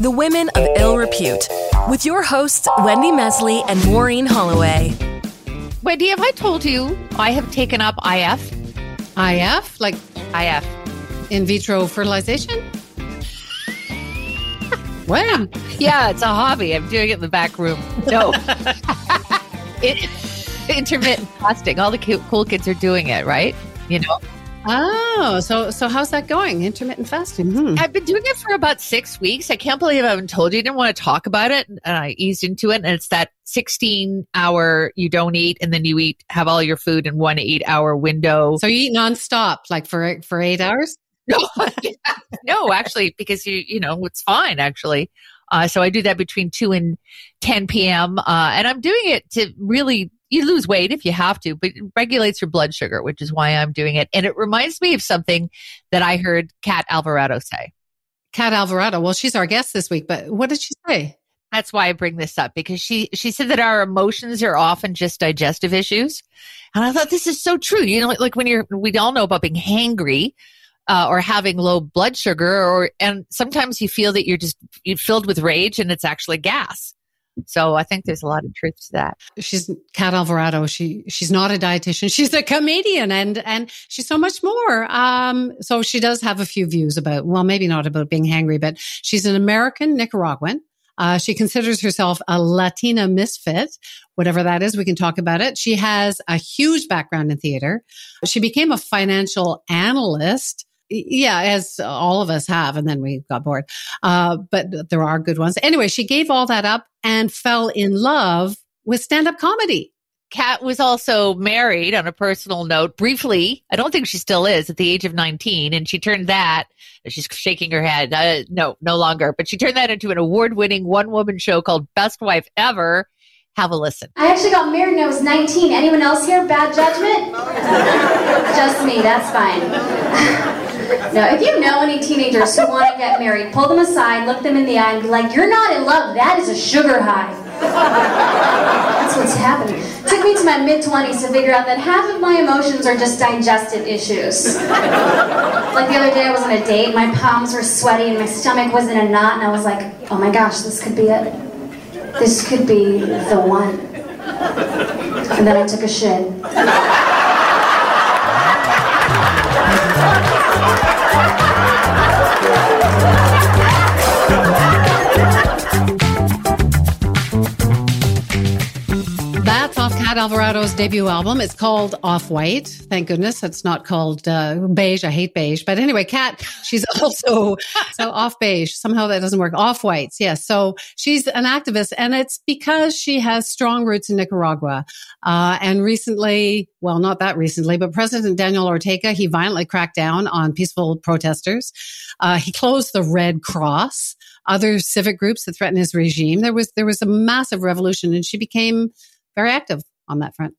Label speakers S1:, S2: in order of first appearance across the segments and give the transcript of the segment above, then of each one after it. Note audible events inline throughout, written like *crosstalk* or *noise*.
S1: The Women of Ill Repute, with your hosts, Wendy Mesley and Maureen Holloway.
S2: Wendy, have I told you I have taken up IF?
S3: IF? Like
S2: IF.
S3: in vitro fertilization? when?
S2: Yeah, it's a hobby. I'm doing it in the back room. No. *laughs* it, intermittent fasting. All the cool kids are doing it, right? You know,
S3: Oh, so so how's that going? Intermittent fasting. Hmm.
S2: I've been doing it for about six weeks. I can't believe I haven't told you. I didn't want to talk about it. And I eased into it. And it's that 16 hour you don't eat and then you eat, have all your food in one eight hour window.
S3: So you eat nonstop, like for for eight hours? *laughs*
S2: No, *laughs* no, actually, because you, you know, it's fine actually. Uh, so I do that between 2 and 10 p.m. Uh, and I'm doing it to really, you lose weight if you have to, but it regulates your blood sugar, which is why I'm doing it. And it reminds me of something that I heard Cat Alvarado say.
S3: Cat Alvarado. Well, she's our guest this week, but what did she say?
S2: That's why I bring this up because she she said that our emotions are often just digestive issues, and I thought this is so true. You know, like, when you're we all know about being hangry, uh, or having low blood sugar, or and sometimes you feel that you're just you're filled with rage and it's actually gas. So I think there's a lot of truth to that.
S3: She's Cat Alvarado. She she's not a dietitian. She's a comedian and and she's so much more. Um, so she does have a few views about well, maybe not about being hangry, but she's an American Nicaraguan. Uh, she considers herself a Latina misfit, whatever that is. We can talk about it. She has a huge background in theater. She became a financial analyst yeah, as all of us have, and then we got bored. Uh, but there are good ones. Anyway, she gave all that up and fell in love with stand up comedy.
S2: Cat was also married on a personal note briefly. I don't think she still is at the age of 19. And she turned that, she's shaking her head. Uh, no, no longer. But she turned that into an award winning one woman show called Best Wife Ever. Have a listen.
S4: I actually got married when I was 19. Anyone else here? Bad judgment? *laughs* Just me, that's fine. *laughs* Now, if you know any teenagers who want to get married, pull them aside, look them in the eye, and be like, You're not in love, that is a sugar high. That's what's happening. It took me to my mid 20s to figure out that half of my emotions are just digestive issues. Like the other day, I was on a date, my palms were sweaty, and my stomach was in a knot, and I was like, Oh my gosh, this could be it. This could be the one. And then I took a shit.
S3: Off *laughs* Cat Alvarado's debut album. It's called Off White. Thank goodness it's not called uh, Beige. I hate beige. But anyway, Cat, she's *laughs* also so off beige. Somehow that doesn't work. Off whites. Yes. So she's an activist and it's because she has strong roots in Nicaragua. Uh, and recently, well, not that recently, but President Daniel Ortega, he violently cracked down on peaceful protesters. Uh, he closed the Red Cross other civic groups that threatened his regime. There was there was a massive revolution, and she became very active on that front.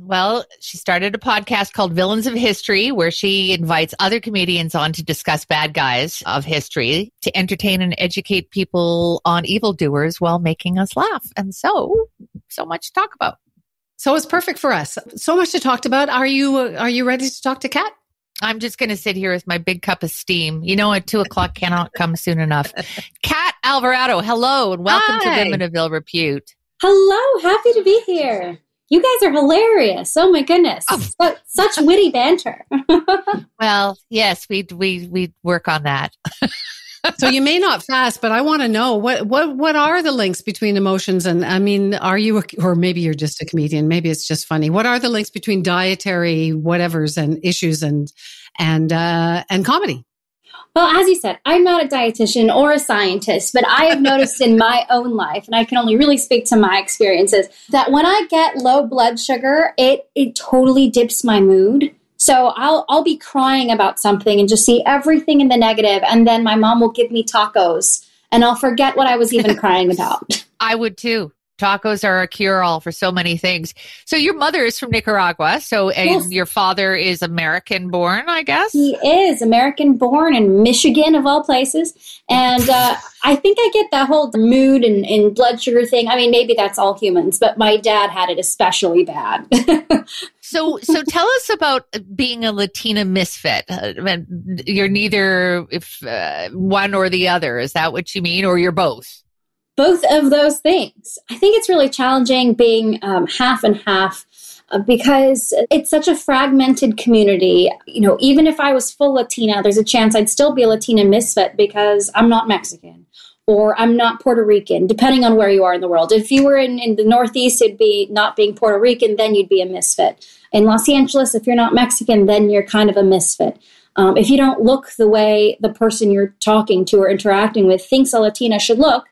S2: Well, she started a podcast called Villains of History, where she invites other comedians on to discuss bad guys of history to entertain and educate people on evildoers while making us laugh. And so, so much to talk about.
S3: So it's perfect for us. So much to talk about. Are you uh, are you ready to talk to Cat?
S2: I'm just going to sit here with my big cup of steam. You know, at two o'clock cannot come soon enough. *laughs* Cat Alvarado, hello, and welcome
S3: Hi.
S2: to Women of Ill Repute.
S5: Hello, happy to be here. You guys are hilarious. Oh my goodness.
S2: Oh.
S5: Su- Such witty banter. *laughs*
S2: Well, yes, we we we work on that.
S3: so you may not fast, but I want to know what what what are the links between emotions and I mean, are you a, or maybe you're just a comedian, maybe it's just funny. What are the links between dietary whatevers and issues and and uh and comedy?
S5: Well, as you said, I'm not a dietitian or a scientist, but I have noticed in my own life, and I can only really speak to my experiences, that when I get low blood sugar, it it totally dips my mood. So I'll I'll be crying about something and just see everything in the negative, and then my mom will give me tacos, and I'll forget what I was even crying about. *laughs*
S2: I would too. Tacos are a cure all for so many things. So your mother is from Nicaragua, so and
S5: Yes.
S2: your father is American born, I guess.
S5: He is American born in Michigan, of all places. And uh, I think I get that whole mood and, and blood sugar thing. I mean, maybe that's all humans, but my dad had it especially bad. *laughs*
S2: so, so tell us about being a Latina misfit. Uh, you're neither if uh, one or the other. Is that what you mean, or you're both?
S5: Both of those things. I think it's really challenging being um, half and half uh, because it's such a fragmented community. You know, even if I was full Latina, there's a chance I'd still be a Latina misfit because I'm not Mexican or I'm not Puerto Rican, depending on where you are in the world. If you were in, in the Northeast, it'd be not being Puerto Rican, then you'd be a misfit. In Los Angeles, if you're not Mexican, then you're kind of a misfit. Um, if you don't look the way the person you're talking to or interacting with thinks a Latina should look,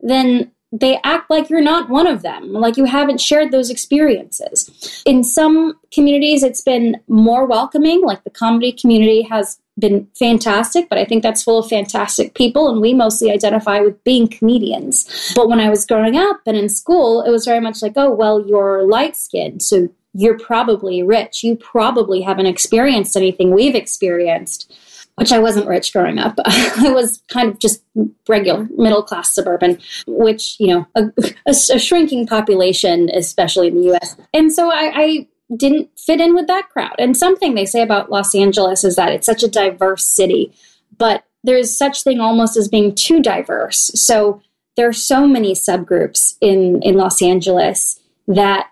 S5: then they act like you're not one of them, like you haven't shared those experiences. In some communities, it's been more welcoming, like the comedy community has been fantastic, but I think that's full of fantastic people, and we mostly identify with being comedians. But when I was growing up and in school, it was very much like, oh, well, you're light skinned, so you're probably rich. You probably haven't experienced anything we've experienced which I wasn't rich growing up. *laughs* I was kind of just regular middle class suburban, which, you know, a, a, a, shrinking population, especially in the US. And so I, I didn't fit in with that crowd. And something they say about Los Angeles is that it's such a diverse city, but there's such thing almost as being too diverse. So there are so many subgroups in, in Los Angeles that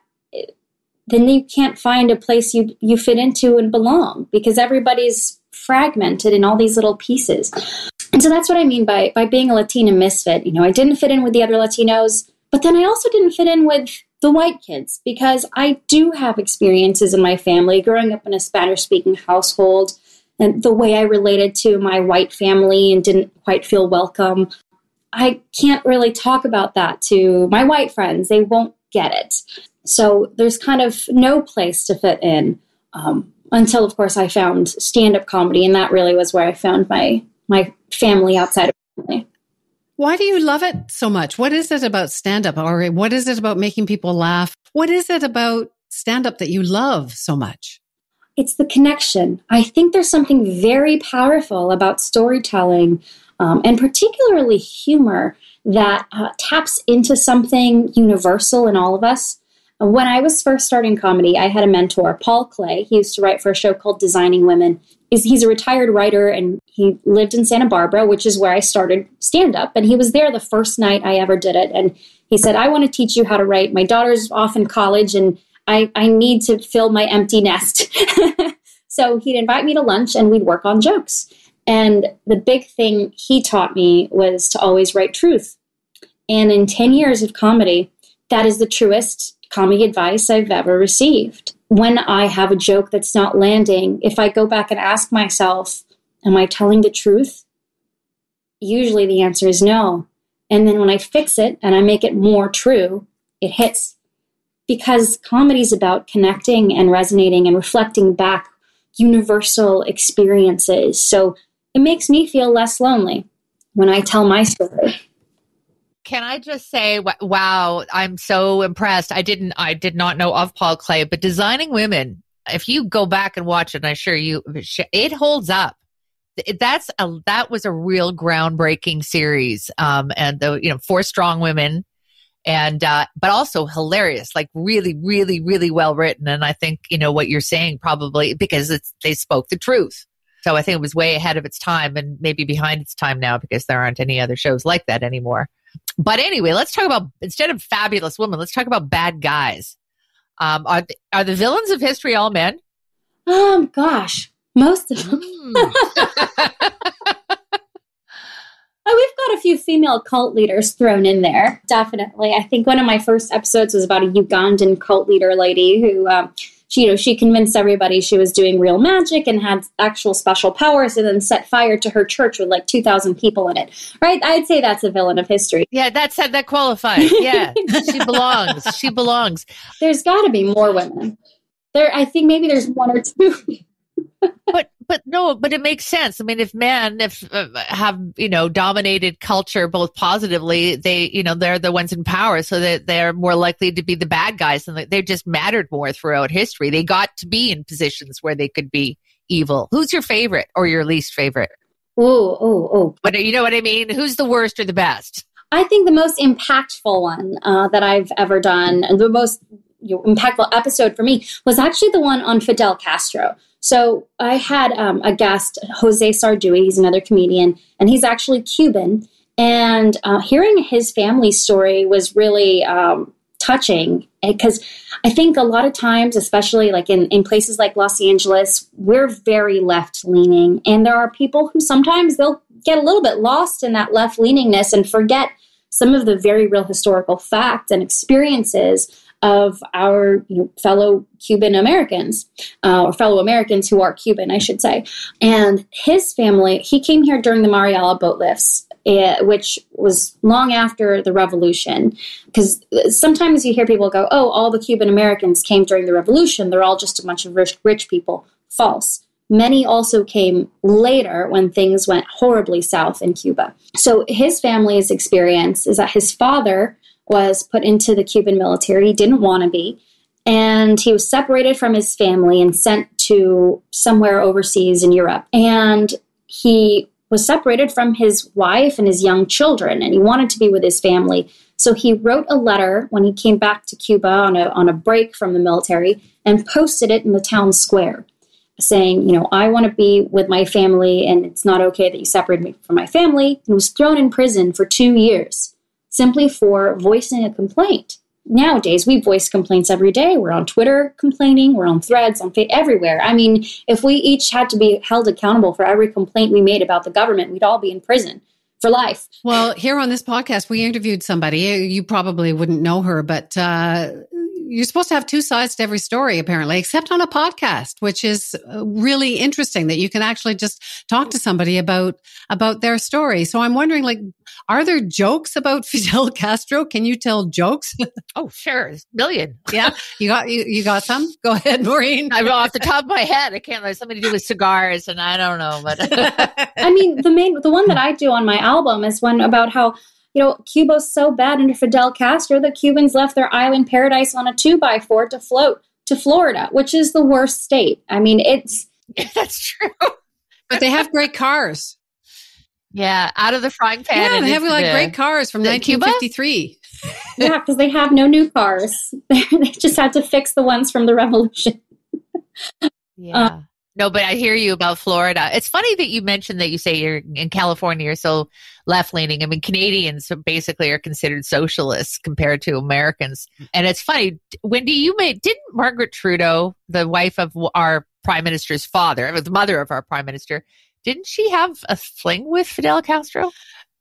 S5: then you can't find a place you you fit into and belong because everybody's fragmented in all these little pieces. And so that's what I mean by by being a Latina misfit. You know, I didn't fit in with the other Latinos, but then I also didn't fit in with the white kids because I do have experiences in my family growing up in a Spanish speaking household and the way I related to my white family and didn't quite feel welcome. I can't really talk about that to my white friends. They won't get it. So there's kind of no place to fit in. Um, until of course I found stand-up comedy and that really was where I found my my family outside of family.
S3: Why do you love it so much? What is it about stand-up or what is it about making people laugh? What is it about stand-up that you love so much?
S5: It's the connection. I think there's something very powerful about storytelling um, and particularly humor that uh, taps into something universal in all of us. When I was first starting comedy, I had a mentor, Paul Clay. He used to write for a show called Designing Women. He's a retired writer and he lived in Santa Barbara, which is where I started stand up. And he was there the first night I ever did it. And he said, I want to teach you how to write. My daughter's off in college and I, I need to fill my empty nest. *laughs* so he'd invite me to lunch and we'd work on jokes. And the big thing he taught me was to always write truth. And in 10 years of comedy, that is the truest comedy advice I've ever received. When I have a joke that's not landing, if I go back and ask myself, Am I telling the truth? Usually the answer is no. And then when I fix it and I make it more true, it hits. Because comedy is about connecting and resonating and reflecting back universal experiences. So it makes me feel less lonely when I tell my story
S2: can I just say, wow, I'm so impressed. I didn't, I did not know of Paul Clay, but Designing Women, if you go back and watch it, and I'm sure you, it holds up. That's a, that was a real groundbreaking series. Um, and the, you know, four strong women and, uh, but also hilarious, like really, really, really well written. And I think, you know, what you're saying probably because it's, they spoke the truth. So I think it was way ahead of its time and maybe behind its time now because there aren't any other shows like that anymore. But anyway, let's talk about instead of fabulous women, let's talk about bad guys. Um, are the, are the villains of history all men?
S5: Um, gosh, most of them. Mm. *laughs* Oh, we've got a few female cult leaders thrown in there, definitely. I think one of my first episodes was about a Ugandan cult leader lady who um, she, you know, she convinced everybody she was doing real magic and had actual special powers and then set fire to her church with like 2,000 people in it. Right? I'd say that's a villain of history.
S2: Yeah, that's that qualifies. Yeah, *laughs* she belongs. She belongs.
S5: There's got to be more women. There, I think maybe there's one or two.
S2: but but no, but it makes sense. I mean, if men if uh, have you know dominated culture both positively, they you know they're the ones in power, so that they're more likely to be the bad guys, and they just mattered more throughout history. They got to be in positions where they could be evil. Who's your favorite or your least favorite?
S5: Oh, oh, oh!
S2: But you know what I mean? Who's the worst or the best?
S5: I think the most impactful one uh, that I've ever done, and the most impactful episode for me, was actually the one on Fidel Castro. So I had um, a guest, Jose Sarduy. He's another comedian, and he's actually Cuban. And uh, hearing his family story was really um, touching because I think a lot of times, especially like in, in places like Los Angeles, we're very left leaning. And there are people who sometimes they'll get a little bit lost in that left leaningness and forget some of the very real historical facts and experiences of our you know, fellow Cuban Americans, uh, or fellow Americans who are Cuban, I should say. And his family, he came here during the Mariel boat lifts, uh, which was long after the revolution. Because sometimes you hear people go, oh, all the Cuban Americans came during the revolution, they're all just a bunch of rich, rich people. False. Many also came later when things went horribly south in Cuba. So his family's experience is that his father was put into the Cuban military. He didn't want to be. And he was separated from his family and sent to somewhere overseas in Europe. And he was separated from his wife and his young children, and he wanted to be with his family. So he wrote a letter when he came back to Cuba on a, on a break from the military and posted it in the town square saying, you know, I want to be with my family and it's not okay that you separated me from my family, and was thrown in prison for two years simply for voicing a complaint. Nowadays, we voice complaints every day. We're on Twitter complaining, we're on threads, on Facebook, everywhere. I mean, if we each had to be held accountable for every complaint we made about the government, we'd all be in prison for life.
S3: Well, here on this podcast, we interviewed somebody. You probably wouldn't know her, but uh, you're supposed to have two sides to every story, apparently, except on a podcast, which is uh, really interesting that you can actually just talk to somebody about about their story. So I'm wondering, like, are there jokes about *laughs* Fidel Castro? Can you tell jokes? *laughs*
S2: oh, sure, million.
S3: yeah, you got you, you got some. Go ahead, Maureen.
S2: I'm off the top of my head. I can't. There's something to do with cigars, and I don't know. But *laughs*
S5: I mean, the main the one that I do on my album is one about how you know, Cuba's so bad under Fidel Castro that Cubans left their island paradise on a two by four to float to Florida, which is the worst state. I mean, it's. *laughs*
S2: That's true.
S3: but they have great cars.
S2: Yeah, out of the frying pan.
S3: Yeah, they have like the, great cars from 1953. *laughs*
S5: yeah, because they have no new cars. *laughs* they just had to fix the ones from the revolution.
S2: yeah. Uh, no, but I hear you about Florida. It's funny that you mentioned that you say you're in California, you're so left leaning. I mean, Canadians basically are considered socialists compared to Americans. Hmm. And it's funny, Wendy, you made, didn't Margaret Trudeau, the wife of our prime minister's father, the mother of our prime minister, didn't she have a fling with Fidel Castro?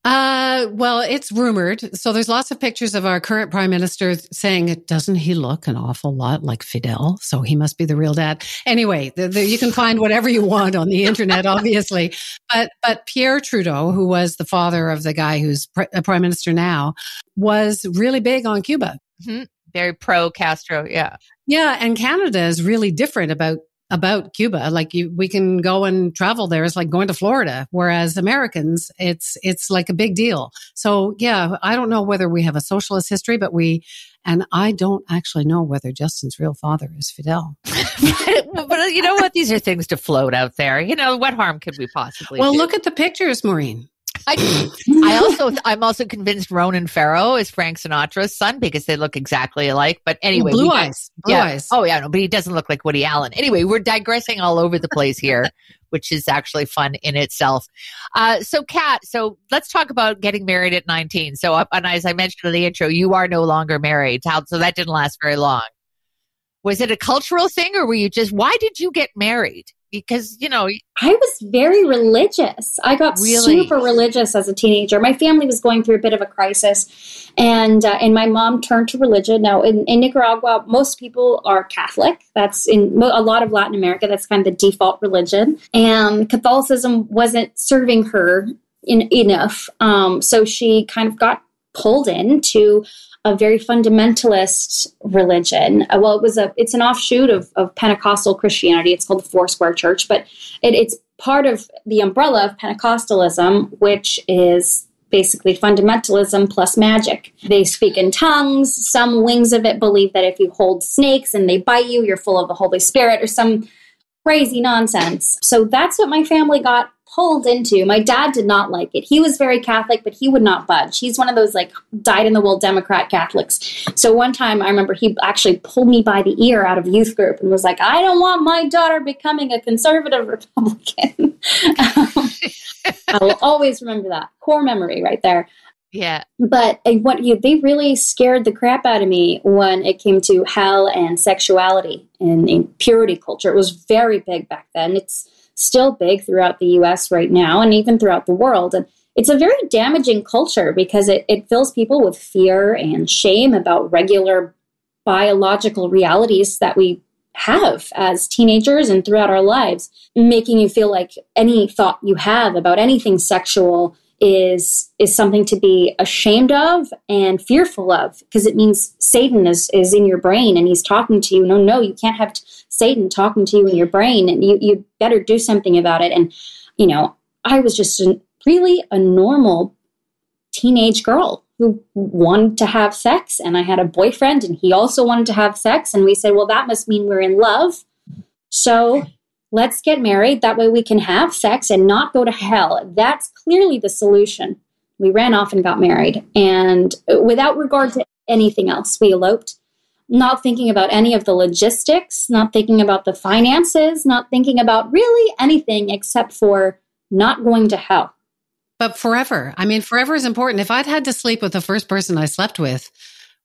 S3: Uh, well, it's rumored. So there's lots of pictures of our current prime minister saying, doesn't he look an awful lot like Fidel? So he must be the real dad. Anyway, the, the, you can find whatever you want on the internet, *laughs* obviously. But, but Pierre Trudeau, who was the father of the guy who's pr- prime minister now, was really big on Cuba.
S2: Mm-hmm. Very pro Castro. Yeah.
S3: Yeah. And Canada is really different about about Cuba. Like you, we can go and travel there. It's like going to Florida. Whereas Americans, it's, it's like a big deal. So yeah, I don't know whether we have a socialist history, but we, and I don't actually know whether Justin's real father is Fidel. *laughs*
S2: but you know what? These are things to float out there. You know, what harm could we possibly
S3: Well,
S2: do?
S3: look at the pictures, Maureen.
S2: I, I also I'm also convinced Ronan Farrow is Frank Sinatra's son because they look exactly alike. But anyway,
S3: blue eyes, blue
S2: yeah.
S3: eyes.
S2: Oh yeah, no, but he doesn't look like Woody Allen. Anyway, we're digressing all over the place here, *laughs* which is actually fun in itself. Uh, so, Cat, so let's talk about getting married at 19. So, uh, and as I mentioned in the intro, you are no longer married. So that didn't last very long. Was it a cultural thing, or were you just? Why did you get married? because you know
S5: i was very religious i got really? super religious as a teenager my family was going through a bit of a crisis and uh, and my mom turned to religion now in, in nicaragua most people are catholic that's in a lot of latin america that's kind of the default religion and catholicism wasn't serving her in, enough um, so she kind of got pulled into a very fundamentalist religion. Uh, well, it was a it's an offshoot of, of Pentecostal Christianity. It's called the Foursquare Church, but it, it's part of the umbrella of Pentecostalism, which is basically fundamentalism plus magic. They speak in tongues. Some wings of it believe that if you hold snakes and they bite you, you're full of the Holy Spirit, or some crazy nonsense. So that's what my family got pulled into. My dad did not like it. He was very Catholic, but he would not budge. He's one of those like died in the wool Democrat Catholics. So one time I remember he actually pulled me by the ear out of youth group and was like, I don't want my daughter becoming a conservative Republican. um, *laughs* I will always remember that. Core memory right there.
S2: Yeah.
S5: But what you, they really scared the crap out of me when it came to hell and sexuality and, and purity culture. It was very big back then. It's still big throughout the US right now and even throughout the world. And it's a very damaging culture because it, it fills people with fear and shame about regular biological realities that we have as teenagers and throughout our lives, making you feel like any thought you have about anything sexual is is something to be ashamed of and fearful of because it means Satan is is in your brain and he's talking to you. No, no, you can't have Satan talking to you in your brain, and you you better do something about it. And you know, I was just a, really a normal teenage girl who wanted to have sex, and I had a boyfriend, and he also wanted to have sex, and we said, well, that must mean we're in love. So let's get married. That way we can have sex and not go to hell. That's clearly the solution. We ran off and got married. And without regard to anything else, we eloped, not thinking about any of the logistics, not thinking about the finances, not thinking about really anything except for not going to hell.
S3: But forever. I mean, forever is important. If I'd had to sleep with the first person I slept with,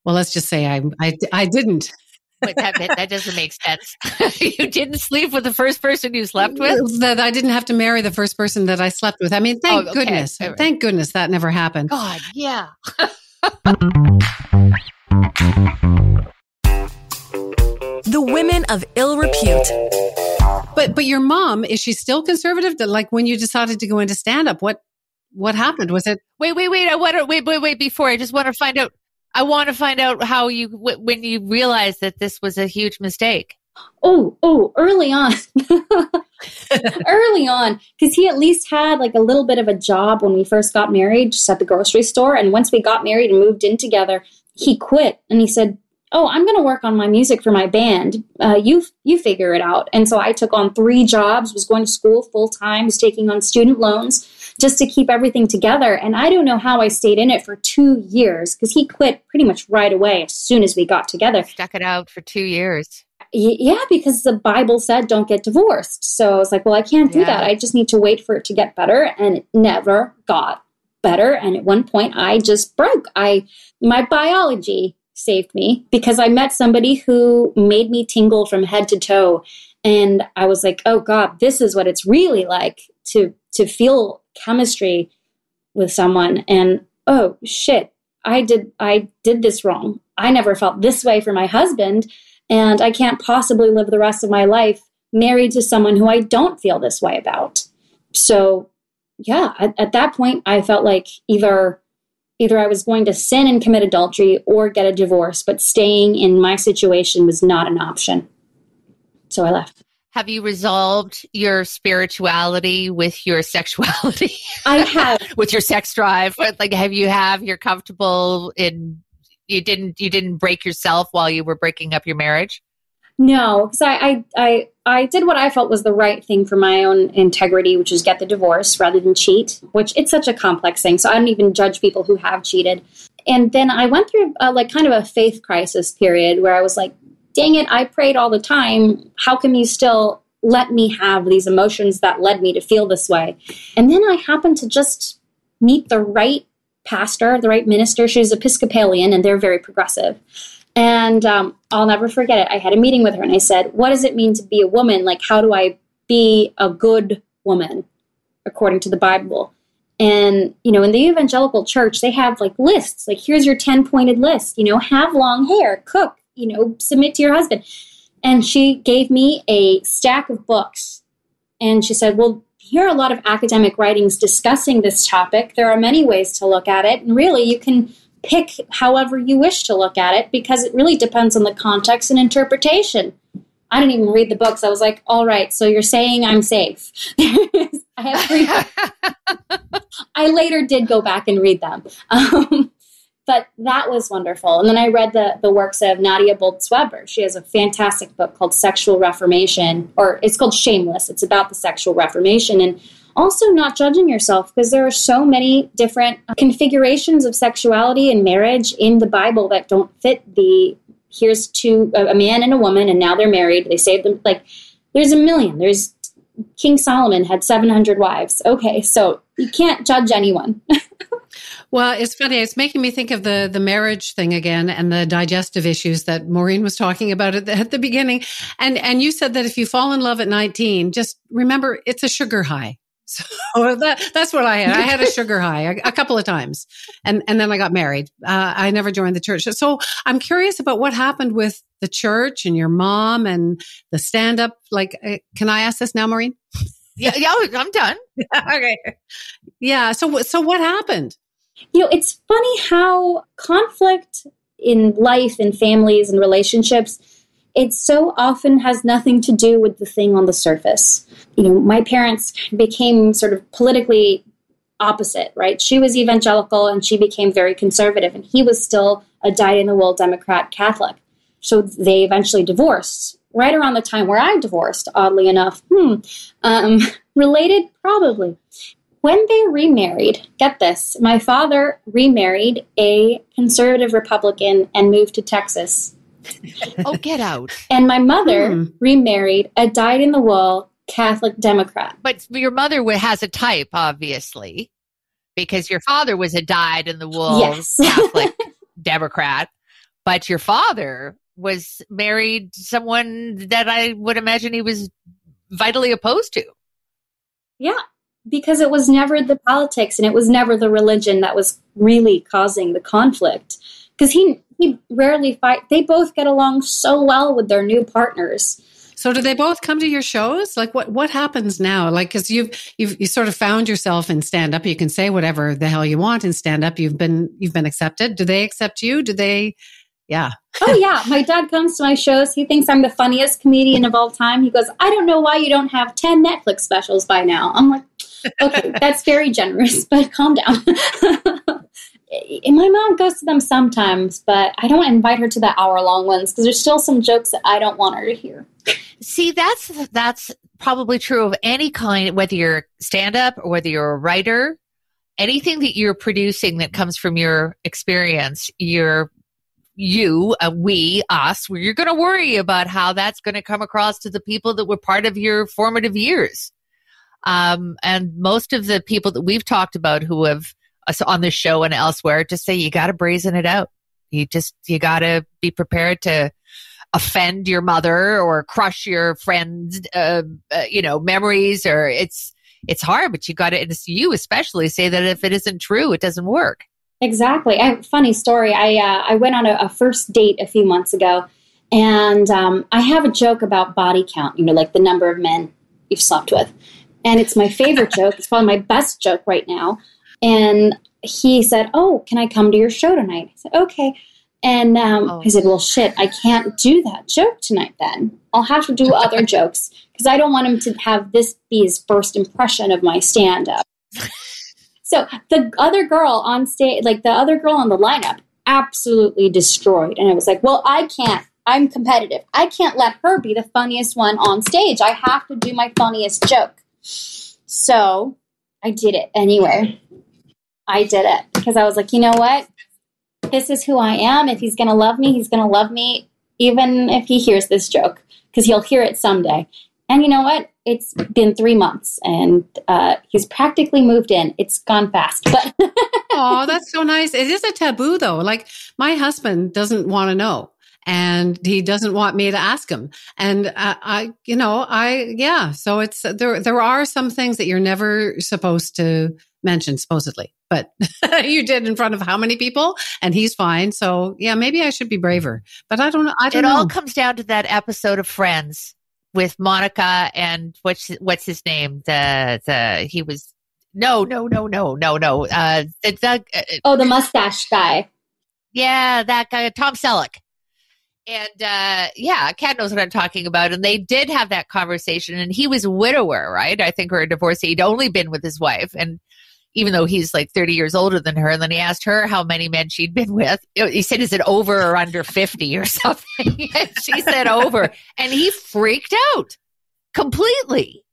S3: well, let's just say I, I, I didn't.
S2: But that, that doesn't make sense. *laughs* you didn't sleep with the first person you slept with?
S3: That I didn't have to marry the first person that I slept with. I mean, thank oh, okay. goodness. Thank goodness that never happened.
S2: God, yeah. *laughs*
S1: the women of ill repute.
S3: But but your mom, is she still conservative? Like when you decided to go into stand up, what what happened? Was it
S2: Wait, wait, wait. I want to wait, wait, wait before I just want to find out I want to find out how you when you realized that this was a huge mistake.
S5: Oh, oh, early on. *laughs* early on, because he at least had like a little bit of a job when we first got married, just at the grocery store. And once we got married and moved in together, he quit and he said, "Oh, I'm going to work on my music for my band. Uh, you you figure it out." And so I took on three jobs, was going to school full time, was taking on student loans just to keep everything together. And I don't know how I stayed in it for two years because he quit pretty much right away as soon as we got together.
S2: Stuck it out for two years.
S5: Yeah, because the Bible said don't get divorced. So I was like, well, I can't do yeah. that. I just need to wait for it to get better. And it never got better. And at one point, I just broke. I my biology saved me because I met somebody who made me tingle from head to toe. And I was like, oh God, this is what it's really like to to feel chemistry with someone and oh shit i did i did this wrong. I never felt this way for my husband and i can't possibly live the rest of my life married to someone who i don't feel this way about. So yeah at, at that point i felt like either either i was going to sin and commit adultery or get a divorce but staying in my situation was not an option. So i left
S2: have you resolved your spirituality with your sexuality?
S5: I *laughs* have.
S2: with your sex drive? Like have you have you're comfortable in you didn't you didn't break yourself while you were breaking up your marriage?
S5: No, because I, I I I did what I felt was the right thing for my own integrity, which is get the divorce rather than cheat. Which it's such a complex thing, so I don't even judge people who have cheated. And then I went through a, like kind of a faith crisis period where I was like, dang it, I prayed all the time. How come you still let me have these emotions that led me to feel this way? And then I happened to just meet the right pastor, the right minister. She's Episcopalian and they're very progressive. And um, I'll never forget it. I had a meeting with her and I said, What does it mean to be a woman? Like, how do I be a good woman according to the Bible? And, you know, in the evangelical church, they have like lists, like, here's your 10 pointed list, you know, have long hair, cook, you know, submit to your husband. And she gave me a stack of books. And she said, Well, here are a lot of academic writings discussing this topic. There are many ways to look at it. And really, you can pick however you wish to look at it because it really depends on the context and interpretation. I didn't even read the books. I was like, all right, so you're saying I'm safe. *laughs* I have. *laughs* I later did go back and read them. Um, but that was wonderful. And then I read the, the works of Nadia Bolz-Weber. She has a fantastic book called Sexual Reformation, or it's called Shameless. It's about the sexual reformation. And also not judging yourself because there are so many different configurations of sexuality and marriage in the Bible that don't fit the here's two a man and a woman and now they're married they saved them like there's a million there's king solomon had 700 wives okay so you can't judge anyone *laughs*
S3: well it's funny it's making me think of the the marriage thing again and the digestive issues that maureen was talking about at the, at the beginning and and you said that if you fall in love at 19 just remember it's a sugar high *laughs* so that, that's what I had. I had a sugar high a, a, couple of times, and and then I got married. Uh, I never joined the church. So I'm curious about what happened with the church and your mom and the stand up. Like, uh, can I ask this now, Maureen?
S2: Yeah, yeah, I'm done. *laughs*
S3: okay. Yeah. So so what happened?
S5: You know, it's funny how conflict in life and families and relationships it so often has nothing to do with the thing on the surface. You know, my parents became sort of politically opposite, right? She was evangelical and she became very conservative, and he was still a die in the wool Democrat Catholic. So they eventually divorced right around the time where I divorced, oddly enough. Hmm. Um, *laughs* related? Probably. When they remarried, get this, my father remarried a conservative Republican and moved to Texas *laughs*
S2: oh, get out.
S5: And my mother hmm. remarried a dyed in the wool Catholic Democrat.
S2: But your mother has a type, obviously, because your father was a dyed in the wool yes. *laughs* Catholic Democrat. But your father was married someone that I would imagine he was vitally opposed to.
S5: Yeah, because it was never the politics and it was never the religion that was really causing the conflict. Because he he rarely fight. They both get along so well with their new partners.
S3: So do they both come to your shows? Like what what happens now? Like cuz you've you've you sort of found yourself in stand up. You can say whatever the hell you want in stand up. You've been you've been accepted. Do they accept you? Do they yeah.
S5: oh yeah, my dad comes to my shows. He thinks I'm the funniest comedian of all time. He goes, "I don't know why you don't have 10 Netflix specials by now." I'm like, "Okay, *laughs* that's very generous, but calm down." *laughs* my mom goes to them sometimes, but I don't invite her to the hour long ones because there's still some jokes that I don't want her to hear.
S2: See, that's that's probably true of any kind, whether you're stand up or whether you're a writer. Anything that you're producing that comes from your experience, you're you, uh, we, us, where you're going to worry about how that's going to come across to the people that were part of your formative years. Um, and most of the people that we've talked about who have us on this show and elsewhere to say you got to brazen it out. You just you got to be prepared to offend your mother or crush your friends, uh, uh, you know, memories. Or it's it's hard, but you got to. You especially say that if it isn't true, it doesn't work.
S5: Exactly. I, funny story. I uh, I went on a, a, first date a few months ago, and um, I have a joke about body count. You know, like the number of men you've slept with, and it's my favorite joke. It's probably my best joke right now. And he said, Oh, can I come to your show tonight? I said, Okay. And um, oh. I said, Well, shit, I can't do that joke tonight then. I'll have to do *laughs* other jokes because I don't want him to have this be his first impression of my stand up. So the other girl on stage, like the other girl on the lineup, absolutely destroyed. And I was like, Well, I can't. I'm competitive. I can't let her be the funniest one on stage. I have to do my funniest joke. So I did it anyway. I did it because I was like, you know what? This is who I am. If he's going to love me, he's going to love me even if he hears this joke because he'll hear it someday. And you know what? It's been three months and uh, he's practically moved in. It's gone fast. But *laughs*
S3: oh, that's so nice. It is a taboo though. Like my husband doesn't want to know and he doesn't want me to ask him. And uh, I, you know, I, yeah. So it's there. There are some things that you're never supposed to mention, supposedly but *laughs* you did in front of how many people? And he's fine. So yeah, maybe I should be braver. But I don't know. I don't
S2: it
S3: know.
S2: all comes down to that episode of Friends with Monica and what's what's his name? The the he was no no no no no no. Uh, the, uh,
S5: oh, the mustache guy.
S2: Yeah, that guy, Tom Selleck. And uh, yeah, Cat knows what I'm talking about. And they did have that conversation. And he was a widower, right? I think, or a divorcee. He'd only been with his wife. And even though he's like 30 years older than her. And then he asked her how many men she'd been with. He said, Is it over or under 50 or *laughs* something? she said, Over. And he freaked out completely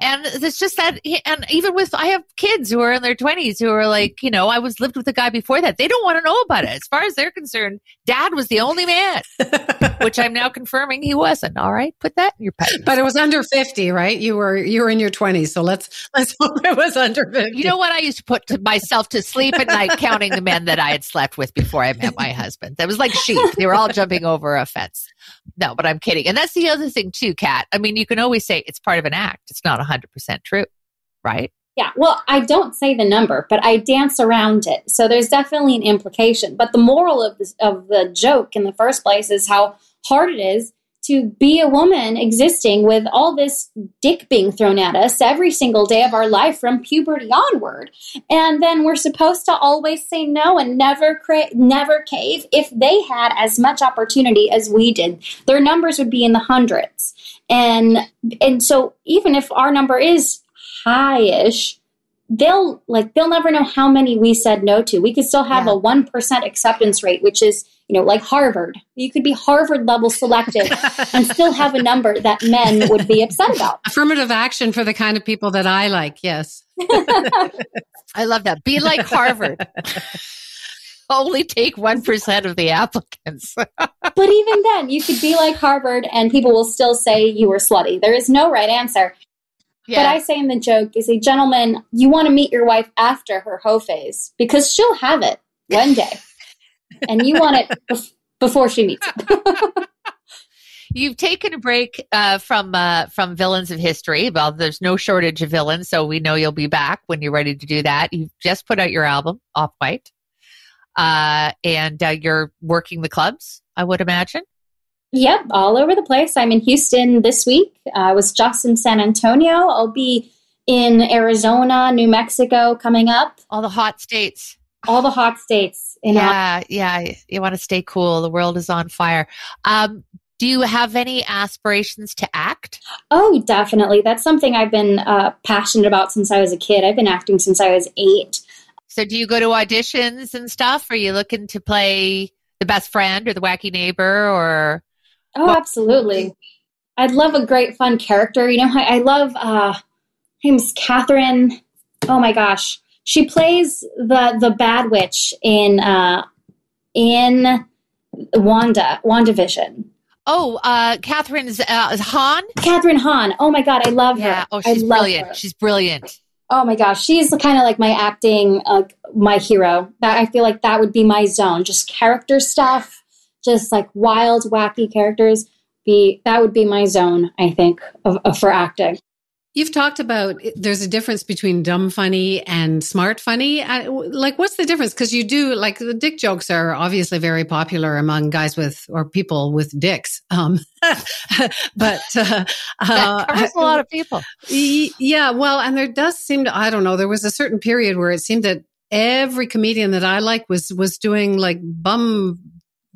S2: and it's just that and even with i have kids who are in their 20s who are like you know i was lived with a guy before that. They don't want to know about it. As far as they're concerned dad was the only man *laughs* which i'm now confirming he wasn't. All right put that in your pen
S3: but it was under 50 right? You were you were in your 20s so let's let's hope it was under 50
S2: you know what? I used to put to myself to sleep at night counting the men that i had slept with before i met my husband. That was like sheep. They were all jumping over a fence. No, but I'm kidding. And that's the other thing too, Cat. I mean, you can always say it's part of an act. It's not 100% true, right?
S5: Yeah, well, I don't say the number, but I dance around it. So there's definitely an implication. But the moral of of the joke in the first place is how hard it is to be a woman existing with all this dick being thrown at us every single day of our life from puberty onward. And then we're supposed to always say no and never cra- never cave. If they had as much opportunity as we did, their numbers would be in the hundreds. And and so even if our number is high-ish, they'll like they'll never know how many we said no to. We could still have yeah. a 1% acceptance rate, which is you know, like Harvard. You could be Harvard level selected *laughs* and still have a number that men would be upset about.
S3: Affirmative action for the kind of people that I like, yes. *laughs*
S2: I love that. Be like Harvard. *laughs* Only take 1% of the applicants. *laughs*
S5: but even then, you could be like Harvard and people will still say you were slutty. There is no right answer. Yeah. But I say in the joke is a gentleman, you want to meet your wife after her hoe phase because she'll have it one day and you want it *laughs* bef- before she meets you. *laughs*
S2: You've taken a break uh, from uh, from villains of history. Well, there's no shortage of villains, so we know you'll be back when you're ready to do that. You've just put out your album, Off White, uh, and uh, you're working the clubs. I would imagine.
S5: Yep, all over the place. I'm in Houston this week. I was just in San Antonio. I'll be in Arizona, New Mexico coming up.
S2: All the hot states.
S5: All the hot states
S2: yeah, yeah. You want to stay cool. The world is on fire. Um, do you have any aspirations to act?
S5: Oh, definitely. That's something I've been uh, passionate about since I was a kid. I've been acting since I was eight.
S2: So, do you go to auditions and stuff? Are you looking to play the best friend or the wacky neighbor or?
S5: Oh, what? absolutely. I'd love a great, fun character. You know, I, I love, uh, her name's Kathryn. Oh my gosh. She plays the the bad witch in uh, in Wanda WandaVision.
S2: Oh, uh, Kathryn's uh, Hahn.
S5: Kathryn Hahn. Oh my god, I love her. Yeah.
S2: Oh, she's brilliant. Her. She's brilliant.
S5: Oh my gosh, she's kind of like my acting, uh, my hero. That I feel like that would be my zone. Just character stuff, just like wild, wacky characters. Be that would be my zone. I think of, of for acting.
S3: You've talked about there's a difference between dumb funny and smart funny. like, what's the difference? Because you do like the dick jokes are obviously very popular among guys with or people with dicks. Um, *laughs* but uh,
S2: that covers a lot of people.
S3: Yeah, well, and there does seem to I don't know. There was a certain period where it seemed that every comedian that I like was was doing like bum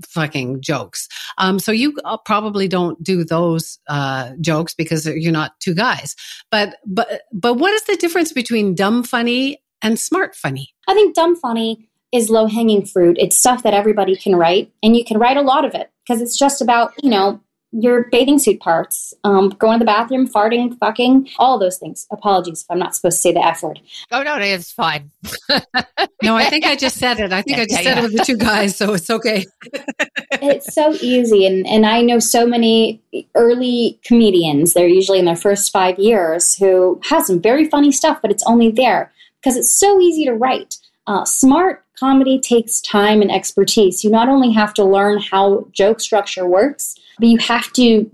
S3: fucking jokes. Um, so you uh, probably don't do those uh, jokes because you're not two guys. But but but what is the difference between dumb funny and smart funny?
S5: I think dumb funny is low hanging fruit. It's stuff that everybody can write, and you can write a lot of it because it's just about you know your bathing suit parts, um, going to the bathroom, farting, fucking, all those things. Apologies if I'm not supposed to say the F word.
S2: Oh, no, it's fine.
S3: no, I think I *laughs* just said it. I think yeah, I just yeah, said yeah. it with the two guys, so it's okay. *laughs*
S5: it's so easy. And, and I know so many early comedians, they're usually in their first five years, who have some very funny stuff, but it's only there because it's so easy to write. Uh, smart comedy takes time and expertise. You not only have to learn how joke structure works, but you have to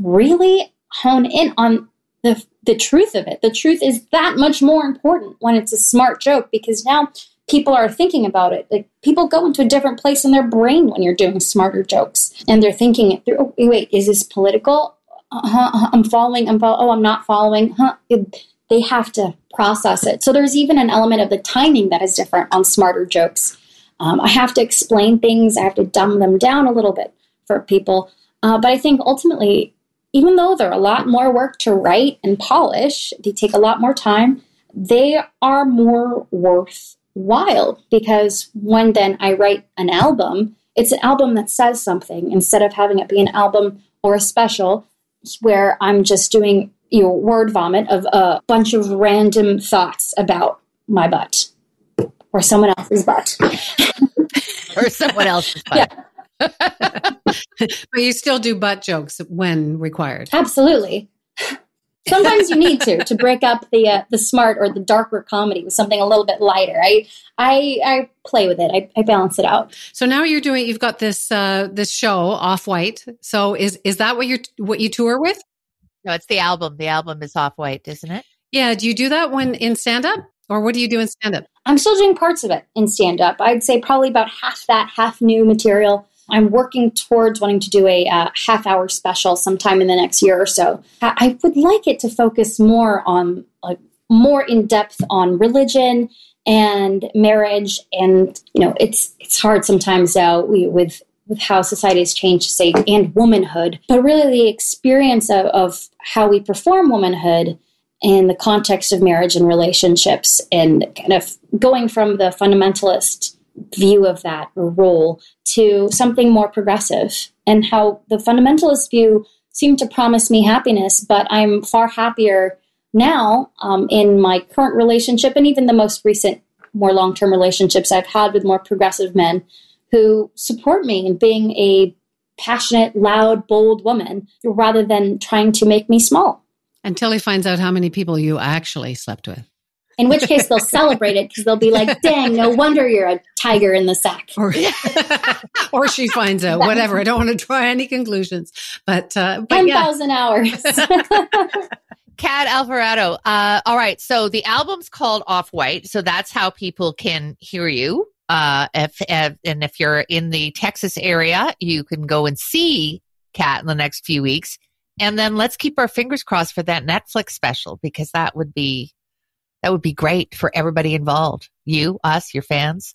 S5: really hone in on the, the truth of it. The truth is that much more important when it's a smart joke because now people are thinking about it. Like people go into a different place in their brain when you're doing smarter jokes and they're thinking it through. Oh, wait, is this political? Uh-huh, I'm following. I'm follow- Oh, I'm not following. Huh? They have to process it. So there's even an element of the timing that is different on smarter jokes. Um, I have to explain things. I have to dumb them down a little bit for people. Uh, but I think ultimately, even though they're a lot more work to write and polish, they take a lot more time. they are more worthwhile because when then I write an album, it's an album that says something instead of having it be an album or a special where I'm just doing you know word vomit of a bunch of random thoughts about my butt or someone else's butt *laughs*
S2: or someone else's butt. Yeah. *laughs*
S3: but you still do butt jokes when required.
S5: Absolutely. Sometimes you need to to break up the uh, the smart or the darker comedy with something a little bit lighter. I I, I play with it. I, I balance it out.
S3: So now you're doing. You've got this uh, this show off white. So is is that what you what you tour with?
S2: No, it's the album. The album is off white, isn't it?
S3: Yeah. Do you do that when in stand up, or what do you do in stand up?
S5: I'm still doing parts of it in stand up. I'd say probably about half that, half new material. I'm working towards wanting to do a uh, half hour special sometime in the next year or so. I would like it to focus more on like more in depth on religion and marriage and you know it's it's hard sometimes uh, we, with with how society has changed say and womanhood but really the experience of, of how we perform womanhood in the context of marriage and relationships and kind of going from the fundamentalist view of that role to something more progressive and how the fundamentalist view seemed to promise me happiness, but I'm far happier now um, in my current relationship and even the most recent, more long term relationships I've had with more progressive men who support me in being a passionate, loud, bold woman rather than trying to make me small.
S3: Until he finds out how many people you actually slept with.
S5: In which case they'll celebrate it because they'll be like, dang, no wonder you're a tiger in the sack.
S3: Or, *laughs* or she finds out, whatever. I don't want to draw any conclusions. But, uh, but
S5: 10,000 yeah. hours. *laughs*
S2: Cat Alvarado. Uh, all right. So the album's called Off White. So that's how people can hear you. Uh, if, if, and if you're in the Texas area, you can go and see Cat in the next few weeks. And then let's keep our fingers crossed for that Netflix special because that would be that would be great for everybody involved. You, us, your fans.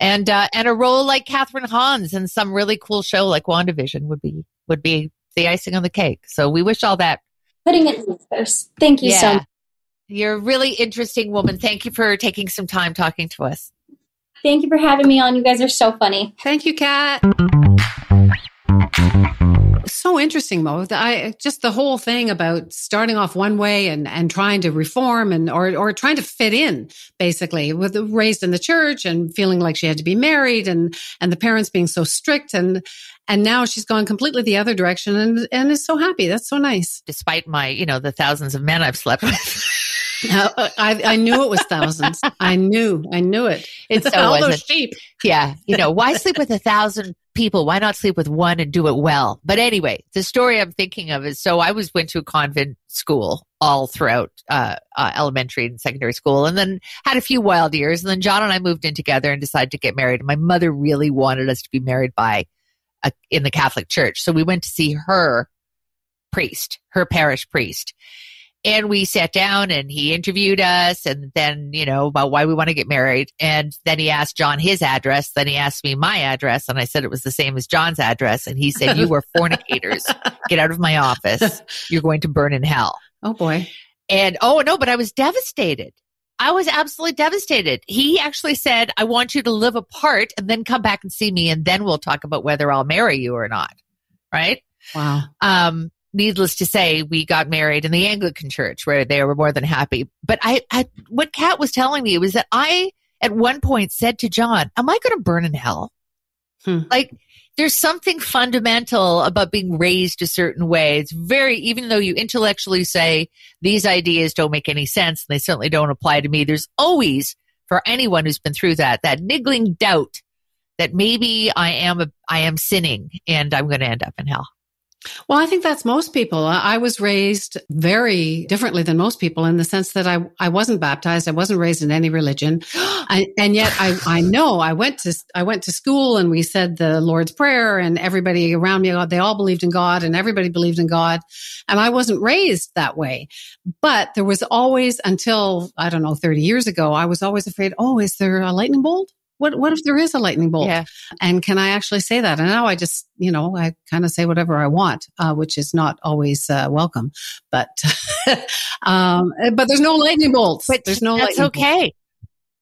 S2: And uh, and a role like Kathryn Hahn's in some really cool show like WandaVision would be would be the icing on the cake. So we wish all that.
S5: Putting it in first. Thank you yeah. so much.
S2: You're a really interesting woman. Thank you for taking some time talking to us.
S5: Thank you for having me on. You guys are so funny.
S3: Thank you, Cat so interesting, Mo. I just the whole thing about starting off one way and and trying to reform and or or trying to fit in, basically, with raised in the church and feeling like she had to be married and and the parents being so strict and and now she's gone completely the other direction and and is so happy. That's so nice.
S2: Despite my you know the thousands of men I've slept with. *laughs* *laughs*
S3: I, I knew it was thousands. I knew, I knew it. It's so all those sheep.
S2: Yeah, you know, why sleep with a thousand people? Why not sleep with one and do it well? But anyway, the story I'm thinking of is so I was went to a convent school all throughout uh, uh, elementary and secondary school, and then had a few wild years. And then John and I moved in together and decided to get married. My mother really wanted us to be married by a, in the Catholic Church, so we went to see her priest, her parish priest and we sat down and he interviewed us and then you know about why we want to get married and then he asked john his address then he asked me my address and i said it was the same as john's address and he said you were *laughs* fornicators get out of my office you're going to burn in hell
S3: oh boy
S2: and oh no but i was devastated I was absolutely devastated. He actually said, I want you to live apart and then come back and see me, and then we'll talk about whether I'll marry you or not. Right?
S3: Wow.
S2: Um, needless to say, we got married in the Anglican church where they were more than happy. But I, I what Cat was telling me was that I, at one point, said to John, Am I going to burn in hell? Hmm. Like, there's something fundamental about being raised a certain way. It's very, even though you intellectually say these ideas don't make any sense and they certainly don't apply to me, there's always, for anyone who's been through that, that niggling doubt that maybe I am a, I am sinning and I'm going to end up in hell.
S3: Well, I think that's most people. I was raised very differently than most people in the sense that I, I wasn't baptized. I wasn't raised in any religion. *gasps* I, and yet I, I know I went to, I went to school and we said the Lord's Prayer and everybody around me, they all believed in God and everybody believed in God. And I wasn't raised that way. But there was always until, I don't know, 30 years ago, I was always afraid, oh, is there a lightning bolt? What what if there is a lightning bolt?
S2: Yeah.
S3: And can I actually say that? And now I just, you know, I kind of say whatever I want, uh, which is not always uh, welcome. But *laughs* um, but there's no lightning bolts.
S2: But
S3: there's no.
S2: That's
S3: lightning bolts.
S2: okay.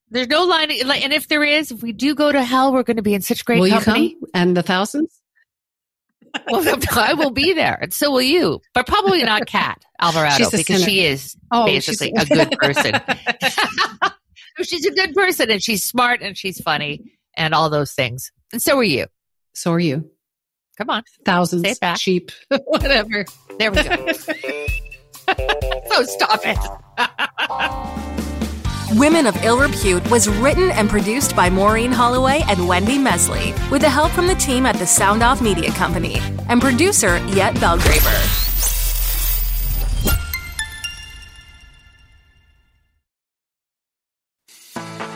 S2: There's no lightning, and if there is, if we do go to hell, we're going to be in such great
S3: Will
S2: company.
S3: you come? And the thousands?
S2: well, I will be there, and so will you, but probably not Cat *laughs* Alvarado because
S3: sinner.
S2: she is
S3: Oh,
S2: basically a good person. *laughs* she's a good person, and she's smart, and she's funny, and all those things. And so are you.
S3: so are you.
S2: Come on,
S3: Thousands.
S2: Say it back.
S3: Cheap. *laughs* Whatever.
S2: there we go. *laughs* so stop it.
S1: Women of Ill Repute was written and produced by Maureen Holloway and Wendy Mesley, with the help from the team at the Sound Off Media Company and producer Yet Belgraver.